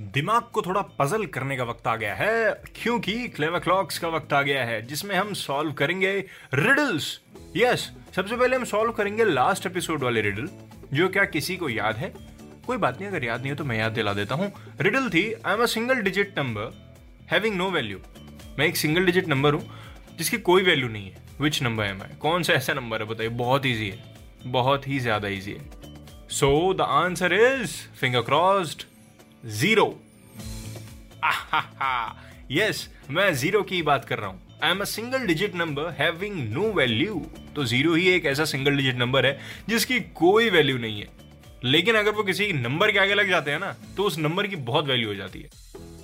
दिमाग को थोड़ा पजल करने का वक्त आ गया है, क्योंकि क्लेवर क्लॉक्स का वक्त आ गया है, जिसमें हम सॉल्व करेंगे रिडल्स यस सबसे पहले हम सॉल्व करेंगे लास्ट एपिसोड वाले रिडल जो क्या किसी को याद है? कोई बात नहीं, अगर याद नहीं हो तो मैं याद दिला देता हूँ। रिडल थी I am a single digit number having no value मैं एक सिंगल डिजिट नंबर हूँ, जिसकी कोई वैल्यू नहीं है। विच नंबर है मैं कौन सा ऐसा नंबर है, बताइए। बहुत ईजी है। बहुत ही ज़्यादा ईजी है। So the answer is finger crossed zero yes मैं ज़ीरो की बात कर रहा हूँ. I am a single digit number having no value तो ज़ीरो ही एक ऐसा सिंगल डिजिट नंबर है जिसकी कोई वैल्यू नहीं है. लेकिन अगर वो किसी नंबर के आगे लग जाते हैं ना तो उस नंबर की बहुत वैल्यू हो जाती है.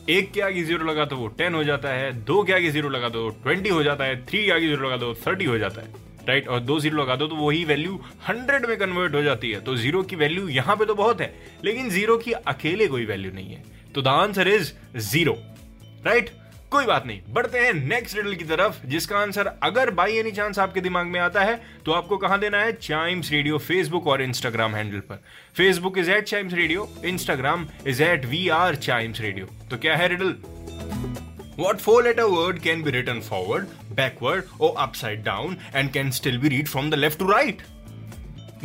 एक के आगे ज़ीरो लगा तो वो टेन हो जाता है, दो के आगे ज़ीरो लगा तो ट्वेंटी हो जाता है थ्री के आगे ज़ीरो लगा तो थर्टी हो जाता है. राइट और दो ज़ीरो लगा दो तो वही वैल्यू हंड्रेड में कन्वर्ट हो जाती है। तो ज़ीरो की वैल्यू यहाँ पे तो बहुत है लेकिन ज़ीरो की अकेले कोई वैल्यू नहीं है। तो the answer is zero right कोई बात नहीं। बढ़ते हैं नेक्स्ट रिडल की तरफ़ जिसका आंसर अगर बाई एनी चांस आपके दिमाग में आता है तो आपको कहाँ देना है? चाइम्स रेडियो फेसबुक और इंस्टाग्राम हैंडल पर। Facebook is at Chimes radio Instagram is at we are Chimes radio तो क्या है riddle What four letter word can be written forward, backward or upside down and can still be read from the left to right?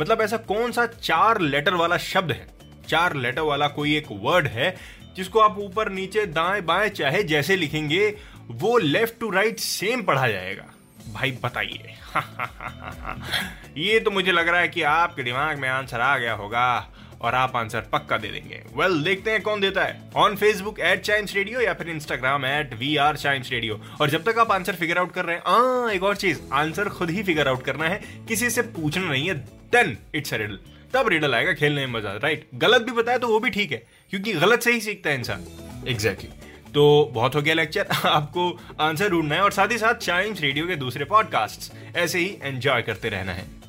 मतलब ऐसा कौन सा चार letter वाला शब्द है? चार लेटर वाला कोई एक वर्ड है जिसको आप ऊपर, नीचे, दाएँ, बाएँ, चाहे जैसे लिखेंगे, वो लेफ़्ट टू राइट सेम पढ़ा जाएगा। भाई बताइए। ये तो मुझे लग रहा है कि आपके दिमाग में आंसर आ गया होगा। और आप आंसर पक्का दे देंगे। वेल well, देखते हैं कौन देता है। On Facebook at Chimes radio या फिर Instagram at we are Chimes radio और जब तक आप आंसर फिगर आउट कर रहे हैं आ, एक और चीज़ आंसर खुद ही फिगर आउट करना है। किसी से पूछना नहीं है देन इट्स रिडल तब रिडल आएगा खेलने में मज़ा राइट गलत भी बताया तो वो भी ठीक है क्योंकि गलत से ही सीखता है इंसान। Exactly exactly. तो बहुत हो गया लेक्चर आपको आंसर ढूंढना है और साथ ही साथ चाइम्स रेडियो के दूसरे पॉडकास्ट ऐसे ही एंजॉय करते रहना है।